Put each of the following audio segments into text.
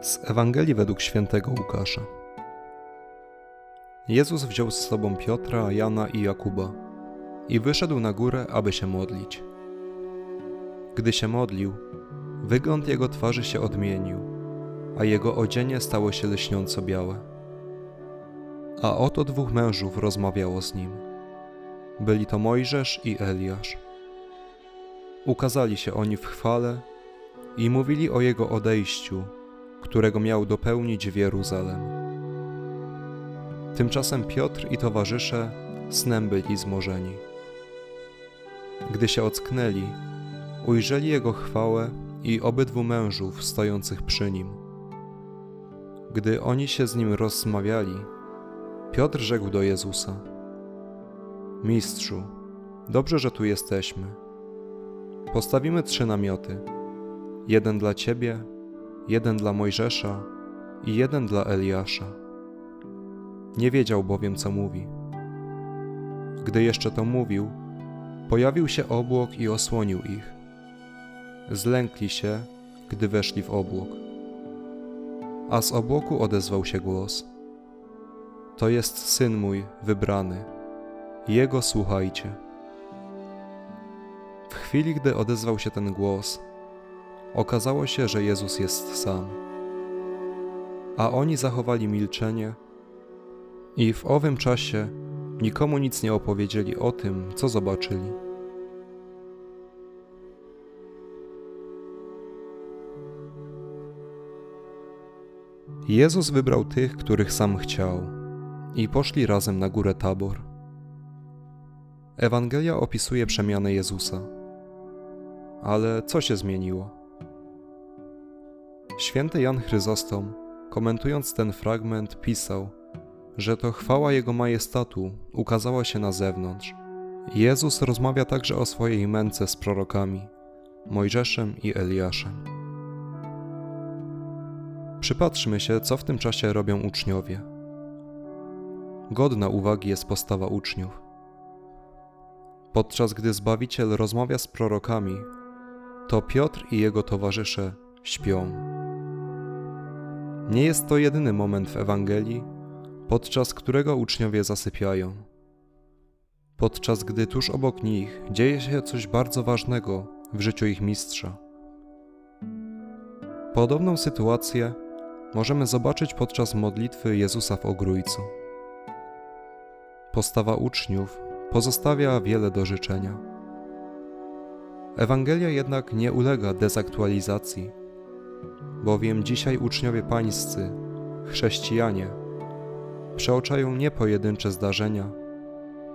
Z Ewangelii według świętego Łukasza. Jezus wziął z sobą Piotra, Jana i Jakuba i wyszedł na górę, aby się modlić. Gdy się modlił, wygląd jego twarzy się odmienił, a jego odzienie stało się lśniąco białe. A oto dwóch mężów rozmawiało z nim. Byli to Mojżesz i Eliasz. Ukazali się oni w chwale i mówili o jego odejściu którego miał dopełnić w Jeruzalem. Tymczasem Piotr i towarzysze snem byli zmorzeni. Gdy się ocknęli, ujrzeli jego chwałę i obydwu mężów stojących przy nim. Gdy oni się z nim rozmawiali, Piotr rzekł do Jezusa: Mistrzu, dobrze, że tu jesteśmy. Postawimy trzy namioty: jeden dla ciebie, jeden dla Mojżesza i jeden dla Eliasza. Nie wiedział bowiem, co mówi. Gdy jeszcze to mówił, pojawił się obłok i osłonił ich. Zlękli się, gdy weszli w obłok. A z obłoku odezwał się głos: To jest syn mój wybrany, jego słuchajcie. W chwili, gdy odezwał się ten głos, Okazało się, że Jezus jest sam. A oni zachowali milczenie i w owym czasie nikomu nic nie opowiedzieli o tym, co zobaczyli. Jezus wybrał tych, których sam chciał, i poszli razem na górę Tabor. Ewangelia opisuje przemianę Jezusa. Ale co się zmieniło? Święty Jan Chryzostom, komentując ten fragment, pisał, że to chwała Jego majestatu ukazała się na zewnątrz. Jezus rozmawia także o swojej męce z prorokami, Mojżeszem i Eliaszem. Przypatrzmy się, co w tym czasie robią uczniowie. Godna uwagi jest postawa uczniów. Podczas gdy Zbawiciel rozmawia z prorokami, to Piotr i jego towarzysze śpią. Nie jest to jedyny moment w Ewangelii, podczas którego uczniowie zasypiają. Podczas gdy tuż obok nich dzieje się coś bardzo ważnego w życiu ich mistrza. Podobną sytuację możemy zobaczyć podczas modlitwy Jezusa w Ogrójcu. Postawa uczniów pozostawia wiele do życzenia. Ewangelia jednak nie ulega dezaktualizacji bowiem dzisiaj uczniowie pańscy, chrześcijanie, przeoczają nie pojedyncze zdarzenia,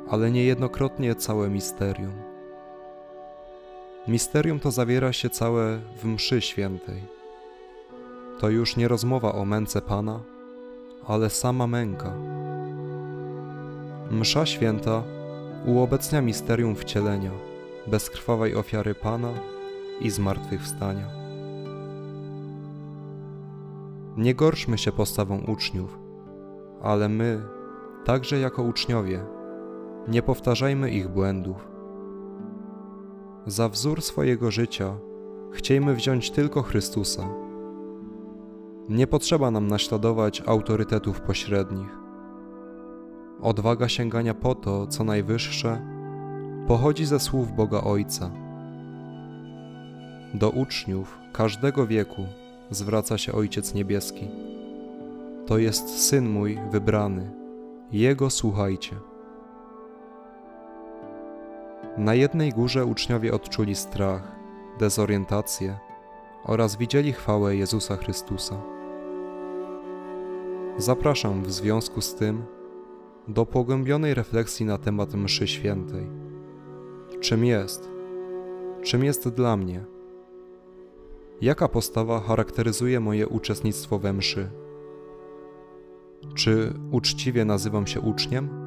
ale niejednokrotnie całe misterium. Misterium to zawiera się całe w mszy świętej. To już nie rozmowa o męce Pana, ale sama męka. Msza święta uobecnia misterium wcielenia, bezkrwawej ofiary Pana i zmartwychwstania. Nie gorszmy się postawą uczniów, ale my, także jako uczniowie, nie powtarzajmy ich błędów. Za wzór swojego życia chciejmy wziąć tylko Chrystusa. Nie potrzeba nam naśladować autorytetów pośrednich. Odwaga sięgania po to, co najwyższe, pochodzi ze słów Boga Ojca. Do uczniów każdego wieku zwraca się Ojciec Niebieski. To jest Syn mój wybrany, Jego słuchajcie. Na jednej górze uczniowie odczuli strach, dezorientację oraz widzieli chwałę Jezusa Chrystusa. Zapraszam w związku z tym do pogłębionej refleksji na temat mszy świętej. Czym jest? Czym jest dla mnie? Jaka postawa charakteryzuje moje uczestnictwo we mszy? Czy uczciwie nazywam się uczniem?